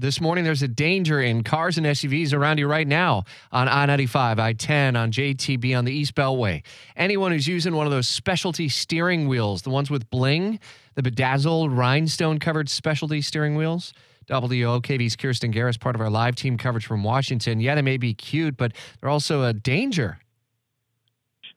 This morning, there's a danger in cars and SUVs around you right now on I 95, I 10, on JTB, on the East Beltway. Anyone who's using one of those specialty steering wheels, the ones with bling, the bedazzled rhinestone covered specialty steering wheels, WOKV's Kirsten Garriss, part of our live team coverage from Washington. Yeah, they may be cute, but they're also a danger.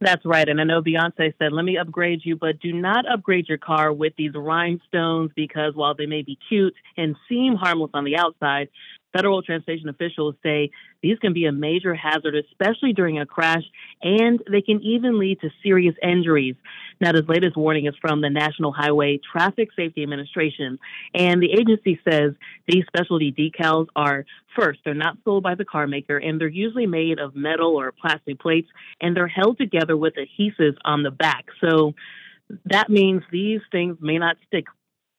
That's right. And I know Beyonce said, let me upgrade you, but do not upgrade your car with these rhinestones because while they may be cute and seem harmless on the outside, Federal transportation officials say these can be a major hazard, especially during a crash, and they can even lead to serious injuries. Now, this latest warning is from the National Highway Traffic Safety Administration, and the agency says these specialty decals are first, they're not sold by the car maker, and they're usually made of metal or plastic plates, and they're held together with adhesives on the back. So that means these things may not stick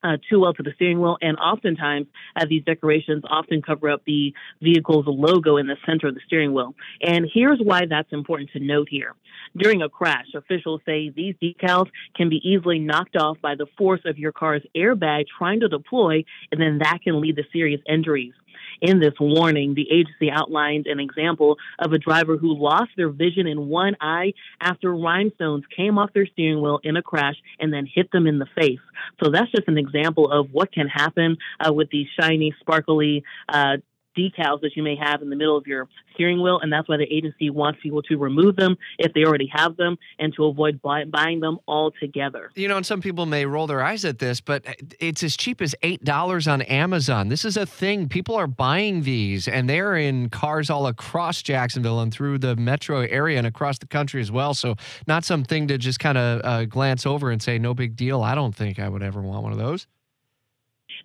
uh, too well to the steering wheel, and oftentimes uh, these decorations often cover up the vehicle's logo in the center of the steering wheel. And here's why that's important to note here. During a crash, officials say these decals can be easily knocked off by the force of your car's airbag trying to deploy, and then that can lead to serious injuries. In this warning, the agency outlined an example of a driver who lost their vision in one eye after rhinestones came off their steering wheel in a crash and then hit them in the face. So that's just an example of what can happen uh, with these shiny, sparkly uh, decals that you may have in the middle of your steering wheel, and that's why the agency wants people to remove them if they already have them and to avoid buy- buying them altogether. You know, and some people may roll their eyes at this, but it's as cheap as $8 on Amazon. This is a thing. People are buying these, and they're in cars all across Jacksonville and through the metro area and across the country as well. So, not something to just kind of uh, glance over and say, no big deal. I don't think I would ever want one of those.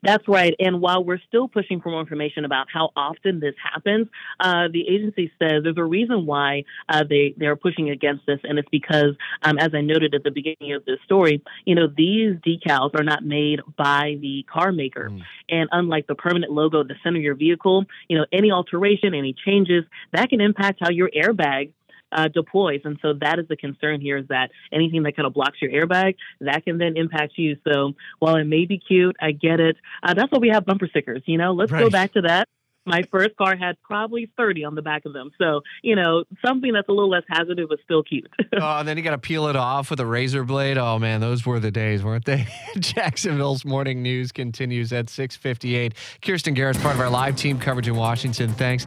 That's right. And while we're still pushing for more information about how often this happens, uh, the agency says there's a reason why uh, they they're pushing against this, and it's because, um, as I noted at the beginning of this story, you know these decals are not made by the car maker, mm. and unlike the permanent logo at the center of your vehicle, you know any alteration, any changes that can impact how your airbag uh, deploys. And so that is the concern here is that anything that kind of blocks your airbag, that can then impact you. So while it may be cute, I get it. Uh, that's why we have bumper stickers. You know, let's right. go back to that my first car had probably 30 on the back of them. So, you know, something that's a little less hazardous but still cute. oh, and then you got to peel it off with a razor blade. Oh man, those were the days, weren't they? Jacksonville's morning news continues at 6:58. Kirsten Garriss part of our live team coverage in Washington. Thanks.